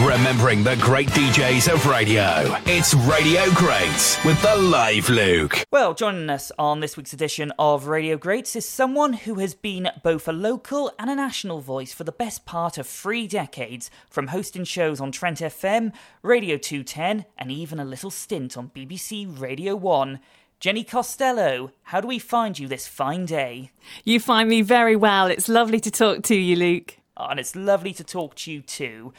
Remembering the great DJs of radio. It's Radio Greats with the live Luke. Well, joining us on this week's edition of Radio Greats is someone who has been both a local and a national voice for the best part of three decades, from hosting shows on Trent FM, Radio 210, and even a little stint on BBC Radio 1. Jenny Costello, how do we find you this fine day? You find me very well. It's lovely to talk to you, Luke. Oh, and it's lovely to talk to you too.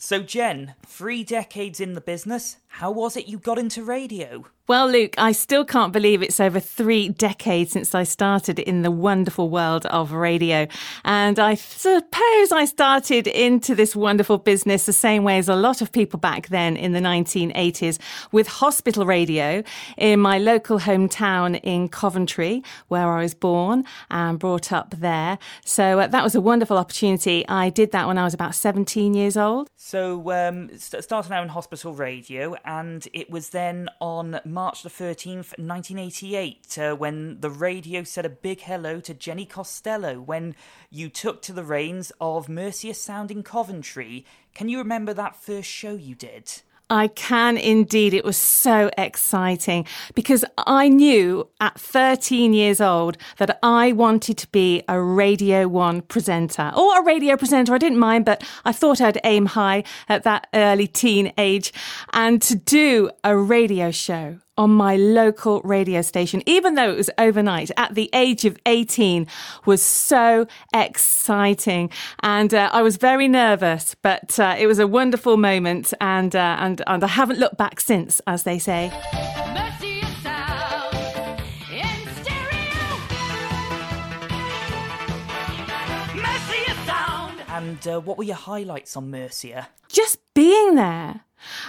So, Jen, three decades in the business, how was it you got into radio? Well, Luke, I still can't believe it's over three decades since I started in the wonderful world of radio. And I suppose I started into this wonderful business the same way as a lot of people back then in the 1980s with hospital radio in my local hometown in Coventry, where I was born and brought up there. So uh, that was a wonderful opportunity. I did that when I was about 17 years old. So, um, started out in hospital radio, and it was then on March the 13th, 1988, uh, when the radio said a big hello to Jenny Costello when you took to the reins of Mercia Sound in Coventry. Can you remember that first show you did? I can indeed. It was so exciting because I knew at 13 years old that I wanted to be a Radio 1 presenter or a radio presenter. I didn't mind, but I thought I'd aim high at that early teen age and to do a radio show on my local radio station, even though it was overnight at the age of 18 was so exciting. And uh, I was very nervous, but uh, it was a wonderful moment. And, uh, and, and I haven't looked back since, as they say. And uh, what were your highlights on Mercia? Just being there.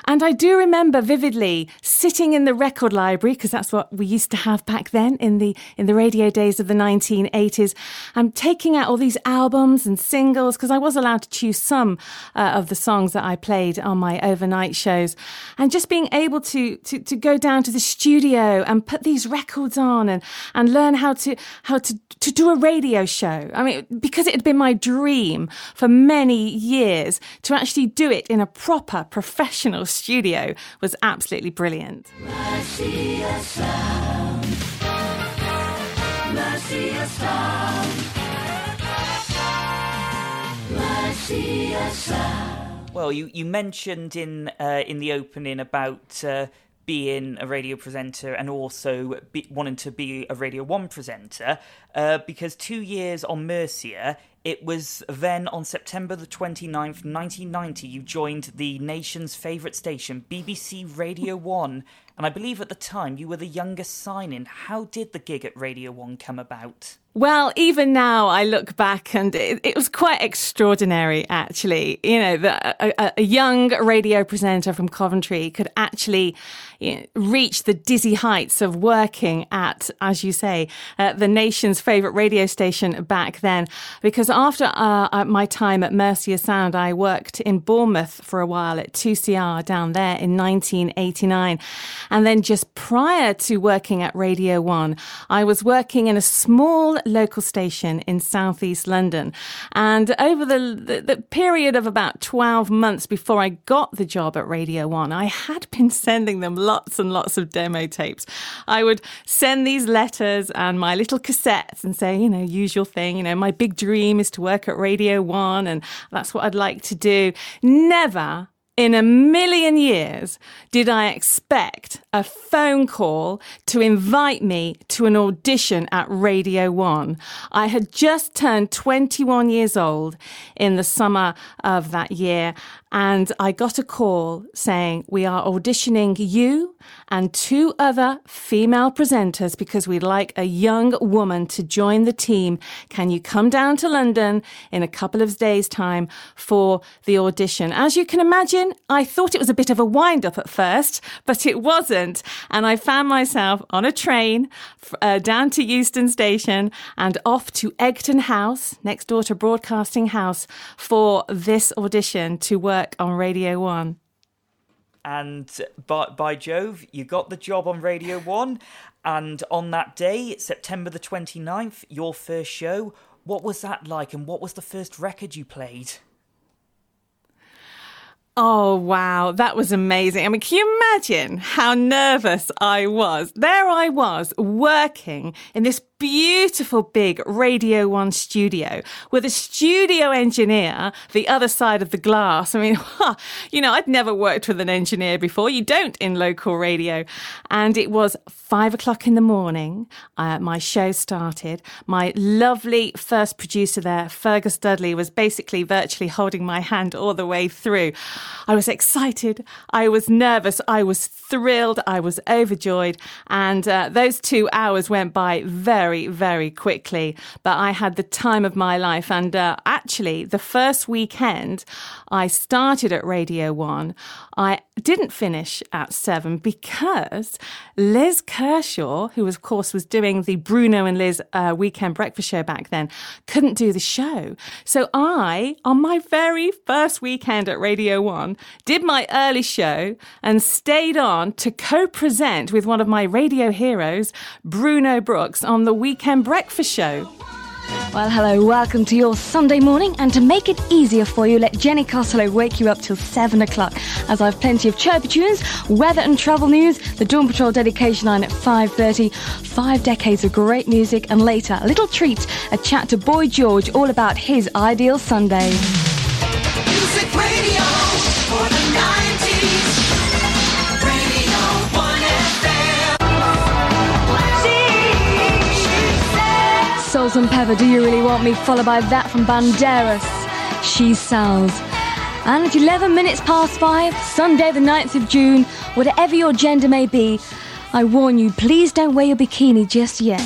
And I do remember vividly sitting in the record library because that's what we used to have back then in the in the radio days of the 1980s. I'm taking out all these albums and singles because I was allowed to choose some uh, of the songs that I played on my overnight shows, and just being able to, to to go down to the studio and put these records on and and learn how to how to to do a radio show. I mean, because it had been my dream for many years to actually do it in a proper professional professional studio was absolutely brilliant. Well, you, you mentioned in uh, in the opening about uh, being a radio presenter and also be, wanting to be a Radio 1 presenter uh, because two years on Mercia, it was then on September the 29th, 1990, you joined the nation's favourite station, BBC Radio 1. And I believe at the time you were the youngest sign in. How did the gig at Radio 1 come about? Well, even now I look back and it, it was quite extraordinary, actually. You know, a, a, young radio presenter from Coventry could actually you know, reach the dizzy heights of working at, as you say, uh, the nation's favourite radio station back then. Because after uh, my time at Mercia Sound, I worked in Bournemouth for a while at 2CR down there in 1989. And then just prior to working at Radio 1, I was working in a small local station in southeast London. And over the, the, the, period of about 12 months before I got the job at Radio 1, I had been sending them lots and lots of demo tapes. I would send these letters and my little cassettes and say, you know, usual thing, you know, my big dream is to work at Radio 1 and that's what I'd like to do. Never in a million years did I expect a phone call to invite me to an audition at Radio 1. I had just turned 21 years old in the summer of that year and I got a call saying, We are auditioning you and two other female presenters because we'd like a young woman to join the team. Can you come down to London in a couple of days' time for the audition? As you can imagine, I thought it was a bit of a wind up at first, but it wasn't. And I found myself on a train uh, down to Euston Station and off to Egton House, next door to Broadcasting House, for this audition to work work on Radio 1. And by, by Jove, you got the job on Radio 1. And on that day, September the 29th, your first show, what was that like and what was the first record you played? Oh, wow. That was amazing. I mean, can you imagine how nervous I was? There I was working in this beautiful big Radio 1 studio with a studio engineer the other side of the glass. I mean, you know, I'd never worked with an engineer before. You don't in local radio. And it was five o'clock in the morning. Uh, my show started. My lovely first producer there, Fergus Dudley, was basically virtually holding my hand all the way through. I was excited. I was nervous. I was thrilled. I was overjoyed. And uh, those two hours went by very very, very quickly. But I had the time of my life. And uh, actually, the first weekend I started at Radio 1, I didn't finish at seven because Liz Kershaw, who of course was doing the Bruno and Liz uh, weekend breakfast show back then, couldn't do the show. So I, on my very first weekend at Radio 1, did my early show and stayed on to co present with one of my radio heroes, Bruno Brooks, on the weekend breakfast show. Well, hello, welcome to your Sunday morning, and to make it easier for you, let Jenny Costello wake you up till 7 o'clock, as I've plenty of chirpy tunes, weather and travel news, the Dawn Patrol dedication line at 5.30, five decades of great music, and later, a little treat, a chat to Boy George all about his ideal Sunday. Music radio Salt-N-Pepa, Do You Really Want Me? Followed by that from Banderas, She Sells. And at 11 minutes past 5, Sunday the 9th of June, whatever your gender may be, I warn you, please don't wear your bikini just yet.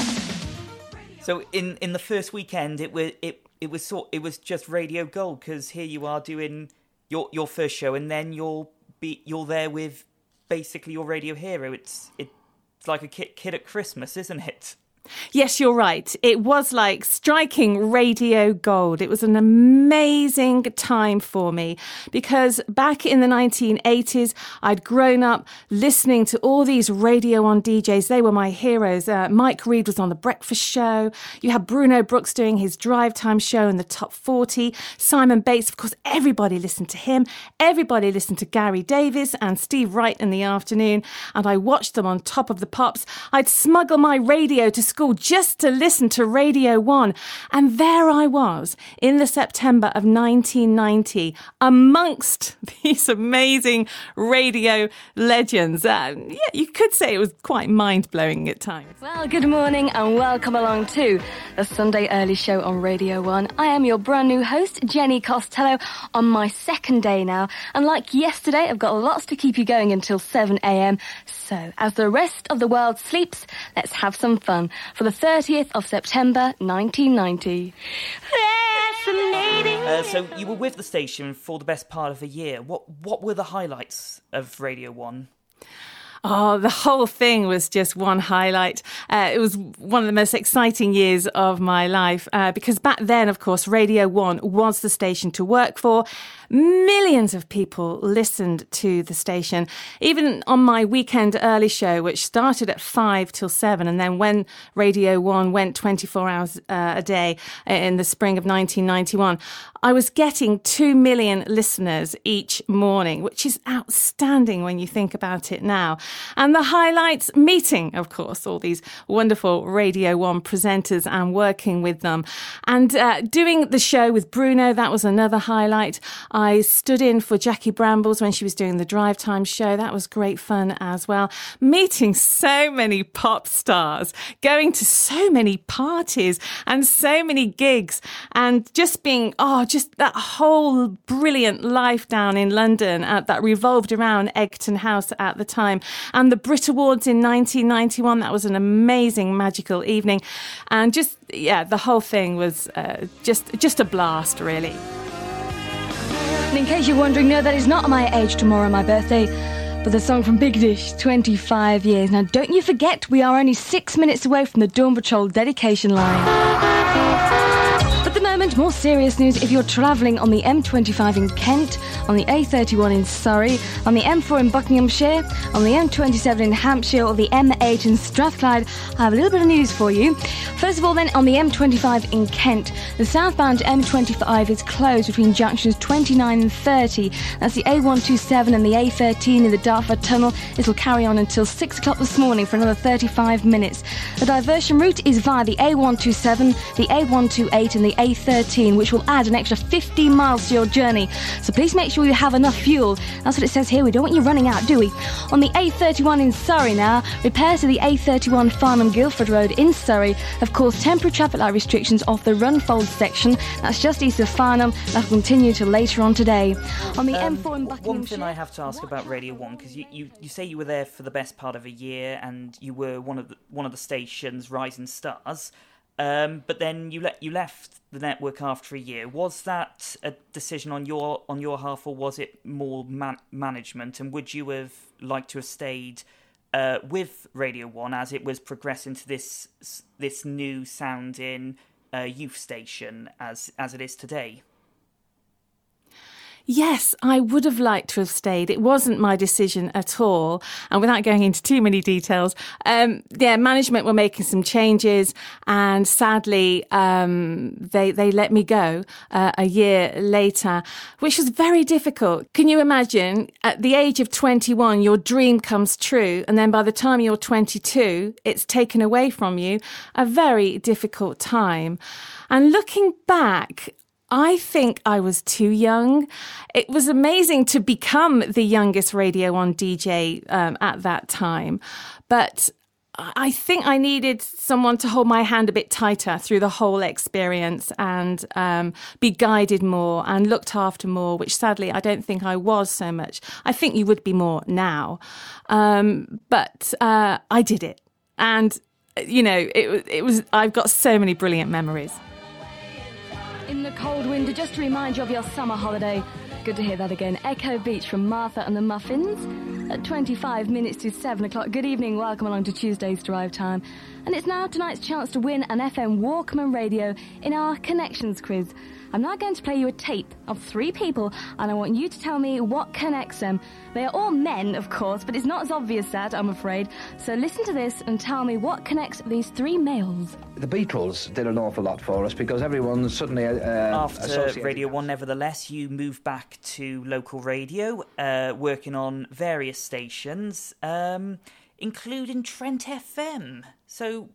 So in, in the first weekend, it was it it was sort it was just Radio Gold because here you are doing your your first show, and then you'll be you're there with basically your radio hero. It's it's like a kid, kid at Christmas, isn't it? Yes, you're right. It was like striking radio gold. It was an amazing time for me because back in the 1980s, I'd grown up listening to all these Radio 1 DJs. They were my heroes. Uh, Mike Read was on The Breakfast Show. You had Bruno Brooks doing his drive time show in the top 40. Simon Bates, of course, everybody listened to him. Everybody listened to Gary Davies and Steve Wright in the afternoon. And I watched them on top of the pops. I'd smuggle my radio to school just to listen to Radio 1. And there I was in the September of 1990 amongst these amazing radio legends. Uh, yeah, you could say it was quite mind blowing at times. Well, good morning and welcome along to the Sunday Early Show on Radio 1. I am your brand new host, Jenny Costello, on my second day now. And like yesterday, I've got lots to keep you going until 7 a.m. So, as the rest of the world sleeps, let's have some fun for the 30th of September 1990. Uh, so you were with the station for the best part of a year. What what were the highlights of Radio One? Oh, the whole thing was just one highlight. Uh, it was one of the most exciting years of my life uh, because back then, of course, Radio 1 was the station to work for. Millions of people listened to the station. Even on my weekend early show, which started at 5 till 7, and then when Radio 1 went 24 hours uh, a day in the spring of 1991, I was getting 2 million listeners each morning, which is outstanding when you think about it now. And the highlights meeting, of course, all these wonderful Radio 1 presenters and working with them. And uh, doing the show with Bruno, that was another highlight. I stood in for Jackie Brambles when she was doing the drive time show. That was great fun as well. Meeting so many pop stars, going to so many parties and so many gigs, and just being, oh, just that whole brilliant life down in London uh, that revolved around Egton House at the time. And the Brit Awards in 1991, that was an amazing, magical evening. And just, yeah, the whole thing was uh, just, just a blast, really. And in case you're wondering, no, that is not my age tomorrow, my birthday, but the song from Big Dish, 25 years. Now, don't you forget, we are only six minutes away from the Dawn Patrol dedication line moment, more serious news if you're travelling on the M25 in Kent, on the A31 in Surrey, on the M4 in Buckinghamshire, on the M27 in Hampshire, or the M8 in Strathclyde. I have a little bit of news for you. First of all, then, on the M25 in Kent, the southbound M25 is closed between junctions 29 and 30. That's the A127 and the A13 in the Dartford Tunnel. It'll carry on until 6 o'clock this morning for another 35 minutes. The diversion route is via the A127, the A128, and the A13, which will add an extra 15 miles to your journey. So please make sure you have enough fuel. That's what it says here. We don't want you running out, do we? On the A31 in Surrey now, repairs to the A31 Farnham Guildford Road in Surrey have caused temporary traffic light restrictions off the Runfold section. That's just east of Farnham. That will continue till later on today. On the um, M4 in Buckinghamshire. One thing I have to ask about Radio 1, because you, you, you say you were there for the best part of a year and you were one of the, one of the station's rising stars. Um, but then you let you left the network after a year. Was that a decision on your on your half, or was it more man- management? And would you have liked to have stayed uh, with Radio One as it was progressing to this this new sounding uh, youth station as as it is today? Yes, I would have liked to have stayed. It wasn't my decision at all. And without going into too many details, um, yeah, management were making some changes, and sadly, um, they they let me go uh, a year later, which was very difficult. Can you imagine? At the age of 21, your dream comes true, and then by the time you're 22, it's taken away from you. A very difficult time. And looking back, I think I was too young. It was amazing to become the youngest Radio 1 DJ um, at that time. But I think I needed someone to hold my hand a bit tighter through the whole experience and um, be guided more and looked after more, which sadly I don't think I was so much. I think you would be more now. Um, but uh, I did it. And, you know, it, it was, I've got so many brilliant memories the cold winter just to remind you of your summer holiday. Good to hear that again. Echo Beach from Martha and the Muffins at 25 minutes to 7 o'clock. Good evening, welcome along to Tuesday's Drive Time. And it's now tonight's chance to win an FM Walkman radio in our Connections quiz. I'm now going to play you a tape of three people, and I want you to tell me what connects them. They are all men, of course, but it's not as obvious that, I'm afraid. So listen to this and tell me what connects these three males. The Beatles did an awful lot for us because everyone suddenly. Uh, After Radio 1, nevertheless, you moved back to local radio, uh, working on various stations, um, including Trent FM. So,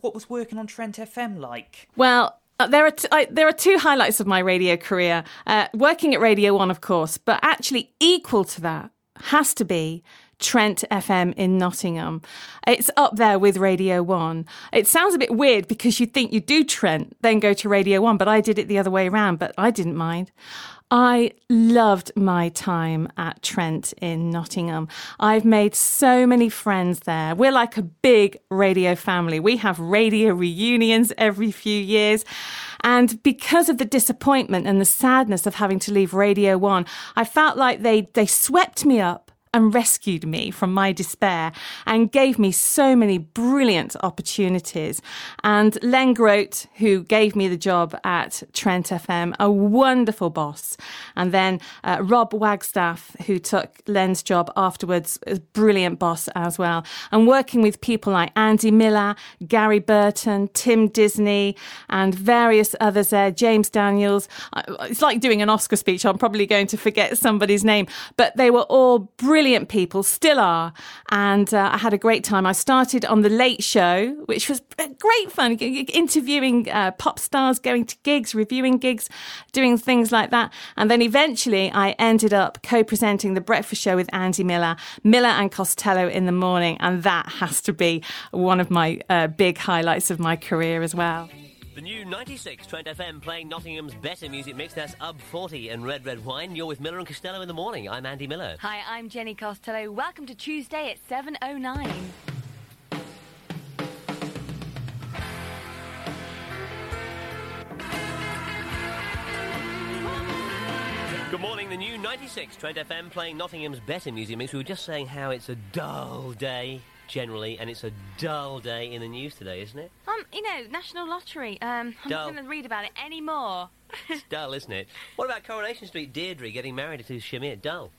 what was working on Trent FM like? Well, there are t- I, there are two highlights of my radio career. Uh, working at Radio One, of course, but actually equal to that has to be Trent FM in Nottingham. It's up there with Radio 1. It sounds a bit weird because you think you do Trent, then go to Radio 1, but I did it the other way around, but I didn't mind. I loved my time at Trent in Nottingham. I've made so many friends there. We're like a big radio family. We have radio reunions every few years. And because of the disappointment and the sadness of having to leave Radio 1, I felt like they, they swept me up and rescued me from my despair and gave me so many brilliant opportunities. And Len Grote, who gave me the job at Trent FM, a wonderful boss. And then uh, Rob Wagstaff, who took Len's job afterwards, a brilliant boss as well. And working with people like Andy Miller, Gary Burton, Tim Disney, and various others there, James Daniels. It's like doing an Oscar speech. I'm probably going to forget somebody's name, but they were all brilliant brilliant people, still are. And uh, I had a great time. I started on The Late Show, which was great fun, interviewing uh, pop stars, going to gigs, reviewing gigs, doing things like that. And then eventually I ended up co presenting The Breakfast Show with Andy Miller, Miller and Costello in the morning. And that has to be one of my uh, big highlights of my career as well. The new 96 Trent FM playing Nottingham's better music mix. That's UB 40 and Red Red Wine. You're with Miller and Costello in the morning. I'm Andy Miller. Hi, I'm Jenny Costello. Welcome to Tuesday at 7.09. Good morning, the new 96 Trent FM playing Nottingham's better music mix. We were just saying how it's a dull day generally, and it's a dull day in the news today, isn't it? Um, you know, National Lottery. Um, I'm Dull. not going to read about it anymore. It's dull, isn't it? What about Coronation Street? Deirdre getting married to Shamir. Dull.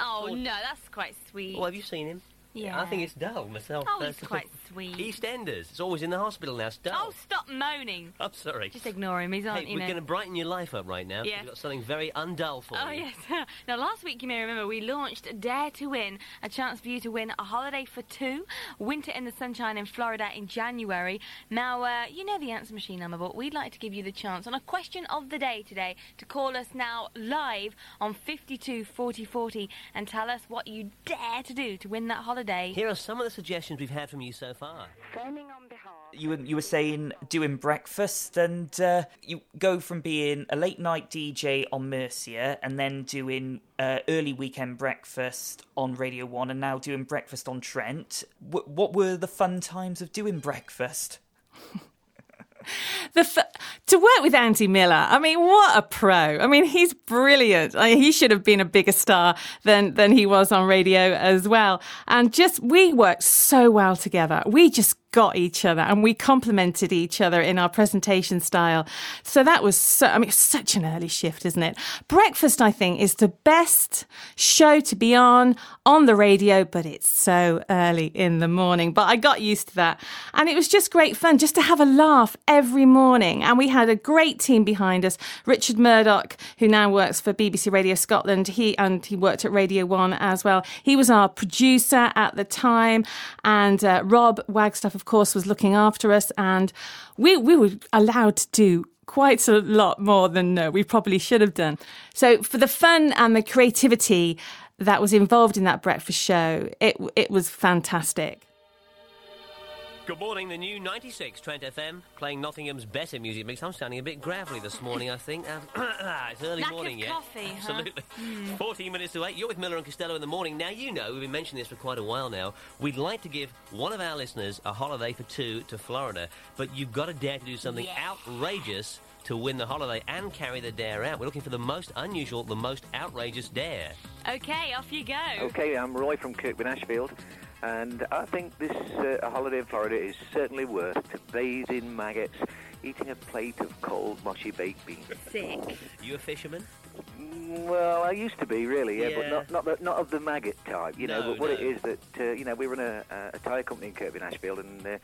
Oh, no, that's quite sweet. Well, have you seen him? Yeah. I think it's dull myself. Oh, he's quite sweet. EastEnders. It's always in the hospital now. It's dull. Oh, stop moaning. I'm sorry. Just ignore him. He's on, Hey, you we're know. going to brighten your life up right now. Yeah. We've got something very undull for Oh, you. yes. now, last week, you may remember, we launched Dare to Win, a chance for you to win a holiday for two, winter in the sunshine in Florida in January. Now, uh, you know the answer machine number, but we'd like to give you the chance on a question of the day today to call us now live on 52 40 40 and tell us what you dare to do to win that holiday. Here are some of the suggestions we've had from you so far. You were, you were saying doing breakfast, and uh, you go from being a late night DJ on Mercia, and then doing uh, early weekend breakfast on Radio One, and now doing breakfast on Trent. W- what were the fun times of doing breakfast? f- to work with Andy Miller. I mean, what a pro! I mean, he's brilliant. I mean, he should have been a bigger star than than he was on radio as well. And just we worked so well together. We just got each other and we complemented each other in our presentation style. So that was so, I mean, such an early shift, isn't it? Breakfast, I think, is the best show to be on on the radio, but it's so early in the morning. But I got used to that. And it was just great fun just to have a laugh every morning. And we had a great team behind us. Richard Murdoch, who now works for BBC Radio Scotland, he and he worked at Radio One as well. He was our producer at the time. And uh, Rob Wagstaff, of course, was looking after us. And we, we were allowed to do quite a lot more than uh, we probably should have done. So for the fun and the creativity that was involved in that breakfast show, it it was fantastic. Good morning, the new 96 Trent FM, playing Nottingham's better music mix. I'm sounding a bit gravelly this morning, I think. Uh, it's early Lack of morning yet. coffee, huh? Absolutely. 14 minutes to 8. You're with Miller and Costello in the morning. Now, you know, we've been mentioning this for quite a while now. We'd like to give one of our listeners a holiday for two to Florida, but you've got to dare to do something Yes. outrageous to win the holiday and carry the dare out. We're looking for the most unusual, the most outrageous dare. Okay, off you go. Okay, I'm Roy from Kirkby Ashfield, and I think this uh, holiday in Florida is certainly worth to bathe in maggots, eating a plate of cold mushy baked beans. Sick. You a fisherman? Mm, Well, I used to be really, yeah, Yeah. but not not, the, not of the maggot type, you know. No, but what it no. is that uh, you know we run a, a tyre company in Kirkby Ashfield, and uh,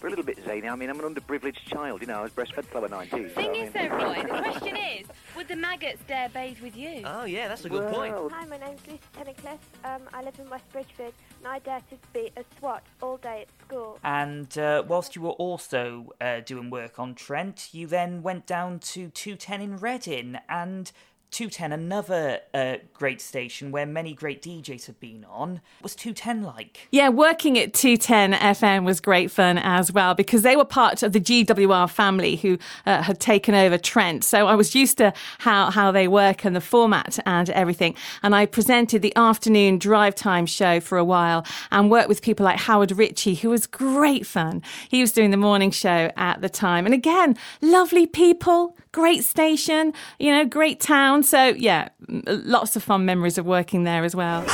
we're a little bit zany. I mean, I'm an underprivileged child, you know. I was breastfed till I was 19. so, Thing I is, mean- though, Roy, the question is, would the maggots dare bathe with you? Oh, yeah, that's a good point. Hi, my name's Lucy Pennicliffe. Um, I live in West Bridgford, and I dare to be a SWAT all day at school. And uh, whilst you were also uh, doing work on Trent, you then went down to 210 in Reading and 210, another uh, great station where many great DJs have been on. What's 210 like? Yeah, working at 210 FM was great fun as well because they were part of the GWR family who uh, had taken over Trent. So I was used to how, how they work and the format and everything. And I presented the afternoon drive time show for a while and worked with people like Howard Ritchie, who was great fun. He was doing the morning show at the time. And again, lovely people, great station, you know, great town. So yeah, lots of fun memories of working there as well.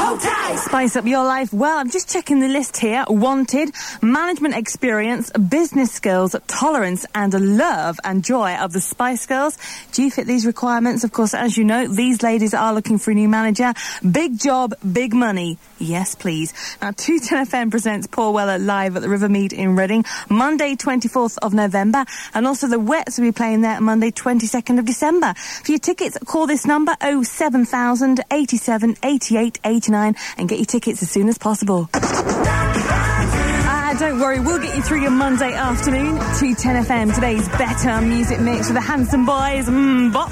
Spice up your life. Well, I'm just checking the list here. Wanted, management experience, business skills, tolerance, and a love and joy of the Spice Girls. Do you fit these requirements? Of course, as you know, these ladies are looking for a new manager. Big job, big money. Yes, please. Now, 210FM presents Paul Weller live at the Rivermead in Reading, Monday, 24th of November, and also the Wets will be playing there Monday, 22nd of December. For your tickets, call this number 07000 87 88 89 and get your tickets as soon as possible. Ah, don't worry, we'll get you through your Monday afternoon. 210 FM, today's better music mix with the handsome boys. Mmm, bop.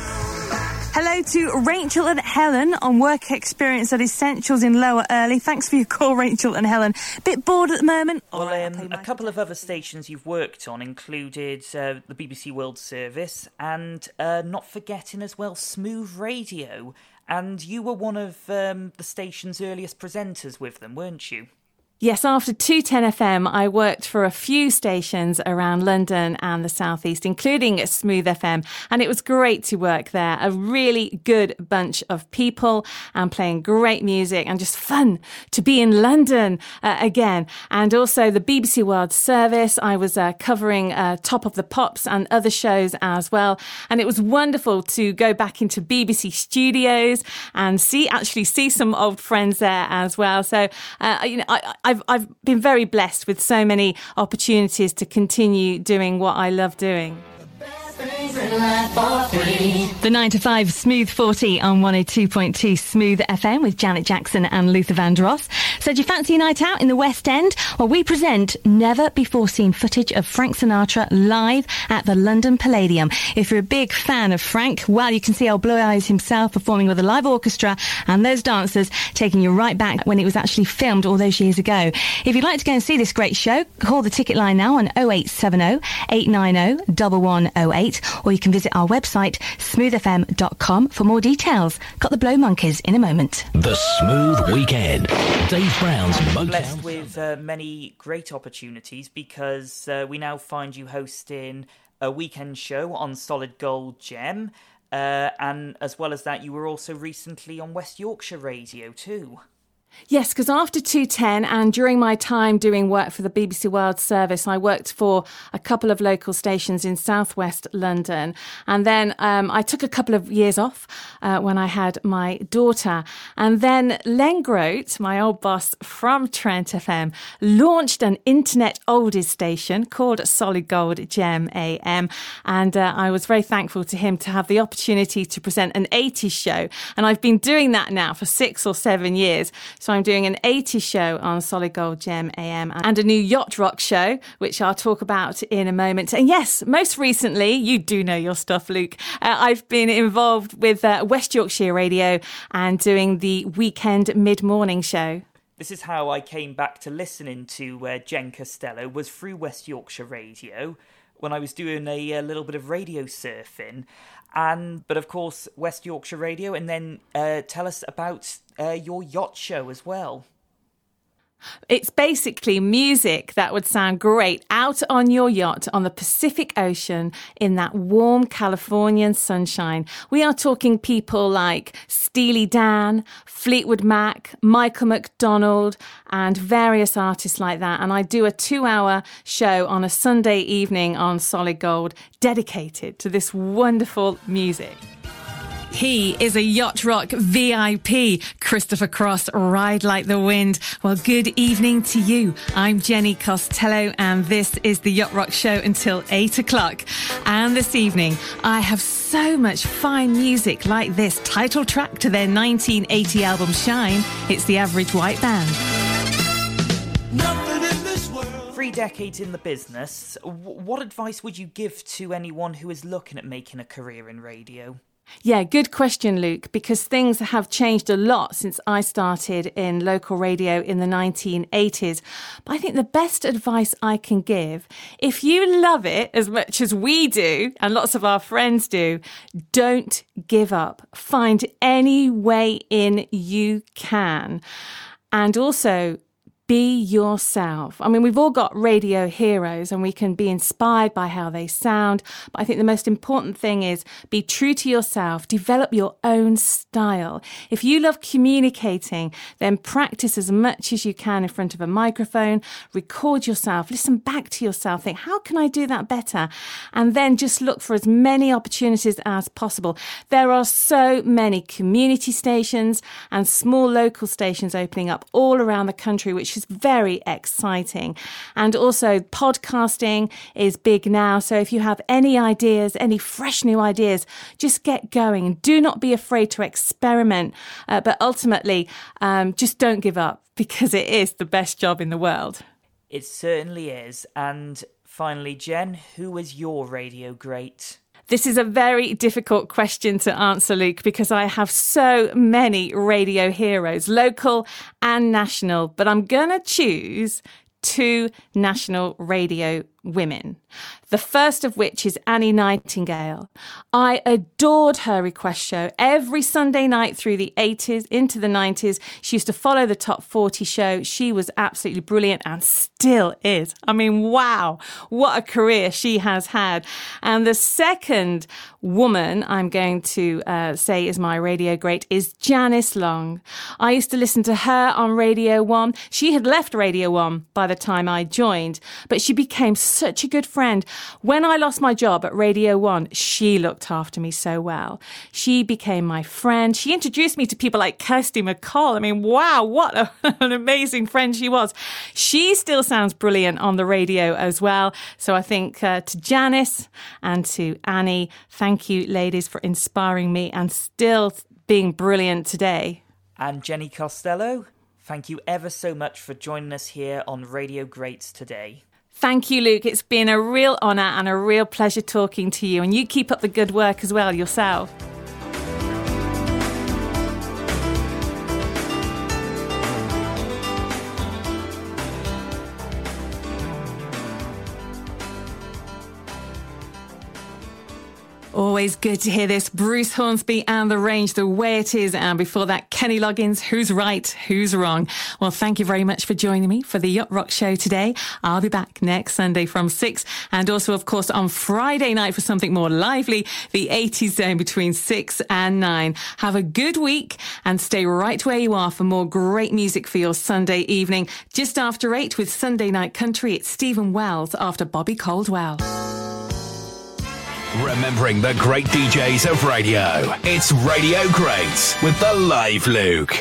Hello to Rachel and Helen on work experience at Essentials in Lower Earley. Thanks for your call, Rachel and Helen. Bit bored at the moment? Well, right, um, a couple of other stations you've worked on included uh, the BBC World Service and uh, not forgetting as well Smooth Radio. And you were one of um, the station's earliest presenters with them, weren't you? Yes, after 210 FM, I worked for a few stations around London and the Southeast, including Smooth FM, and it was great to work there. A really good bunch of people and playing great music and just fun to be in London uh, again. And also the BBC World Service, I was uh, covering uh, Top of the Pops and other shows as well. And it was wonderful to go back into BBC studios and see, actually see some old friends there as well. So, uh, you know, I, I I've I've been very blessed with so many opportunities to continue doing what I love doing. The 9 to 5 Smooth 40 on 102.2 Smooth FM with Janet Jackson and Luther Vandross. So do you fancy a night out in the West End? Well, we present never before seen footage of Frank Sinatra live at the London Palladium. If you're a big fan of Frank, well, you can see old Blue Eyes himself performing with a live orchestra and those dancers taking you right back when it was actually filmed all those years ago. If you'd like to go and see this great show, call the ticket line now on 0870 890 1108 or you can visit our website, smoothfm.com, for more details. Got the Blow Monkeys in a moment. The Smooth Weekend. Dave Brown's Motown. Blessed with uh, many great opportunities because uh, we now find you hosting a weekend show on Solid Gold Gem. Uh, and as well as that, you were also recently on West Yorkshire Radio too. Yes, because after 210 and during my time doing work for the BBC World Service, I worked for a couple of local stations in southwest London. And then um, I took a couple of years off uh, when I had my daughter. And then Len Grote, my old boss from Trent FM, launched an internet oldies station called Solid Gold Gem AM. And uh, I was very thankful to him to have the opportunity to present an 80s show. And I've been doing that now for six or seven years. So I'm doing an 80s show on Solid Gold Gem AM and a new yacht rock show, which I'll talk about in a moment. And yes, most recently, you do know your stuff, Luke. Uh, I've been involved with uh, West Yorkshire Radio and doing the weekend mid morning show. This is how I came back to listening to uh, Jen Costello was through West Yorkshire Radio when I was doing a, a, little bit of radio surfing, and but of course West Yorkshire Radio, and then uh, tell us about uh, your yacht show as well. It's basically music that would sound great out on your yacht on the Pacific Ocean in that warm Californian sunshine. We are talking people like Steely Dan, Fleetwood Mac, Michael McDonald, and various artists like that. And I do a two hour show on a Sunday evening on Solid Gold dedicated to this wonderful music. He is a Yacht Rock VIP. Christopher Cross, Ride Like the Wind. Well, good evening to you. I'm Jenny Costello, and this is the Yacht Rock Show until 8 o'clock. And this evening, I have so much fine music like this title track to their 1980 album Shine. It's the Average White Band. Three decades in the business, what advice would you give to anyone who is looking at making a career in radio? Yeah, good question, Luke, because things have changed a lot since I started in local radio in the 1980s. But I think the best advice I can give, if you love it as much as we do, and lots of our friends do, don't give up. Find any way in you can. And also, be yourself. I mean, we've all got radio heroes and we can be inspired by how they sound. But I think the most important thing is be true to yourself, develop your own style. If you love communicating, then practice as much as you can in front of a microphone, record yourself, listen back to yourself, think, how can I do that better? And then just look for as many opportunities as possible. There are so many community stations and small local stations opening up all around the country, which is is very exciting. And also, podcasting is big now. So if you have any ideas, any fresh new ideas, just get going. Do not be afraid to experiment. Uh, but ultimately, um, just don't give up because it is the best job in the world. It certainly is. And finally, Jen, who is your radio great? This is a very difficult question to answer, Luke, because I have so many radio heroes, local and national, but I'm going to choose two national radio women. The first of which is Annie Nightingale. I adored her request show every Sunday night through the 80s into the 90s. She used to follow the top 40 show. She was absolutely brilliant and still is. I mean, wow, what a career she has had. And the second woman I'm going to uh, say is my radio great is Janice Long. I used to listen to her on Radio 1. She had left Radio 1 by the time I joined, but she became such a good friend. When I lost my job at Radio 1, she looked after me so well. She became my friend. She introduced me to people like Kirsty MacColl. I mean, wow, what a, an amazing friend she was. She still sounds brilliant on the radio as well. So I think uh, to Janice and to Annie, thank you, ladies, for inspiring me and still being brilliant today. And Jenny Costello, thank you ever so much for joining us here on Radio Greats today. Thank you, Luke. It's been a real honour and a real pleasure talking to you. And you keep up the good work as well yourself. Always good to hear this. Bruce Hornsby and the range the way it is. And before that, Kenny Loggins, who's right, who's wrong. Well, thank you very much for joining me for the Yacht Rock Show today. I'll be back next Sunday from six and also, of course, on Friday night for something more lively, the 80s zone between six and nine. Have a good week and stay right where you are for more great music for your Sunday evening. Just after eight with Sunday Night Country, it's Stephen Wells after Bobby Caldwell. Remembering the great DJs of radio. It's Radio Greats with the Live Luke.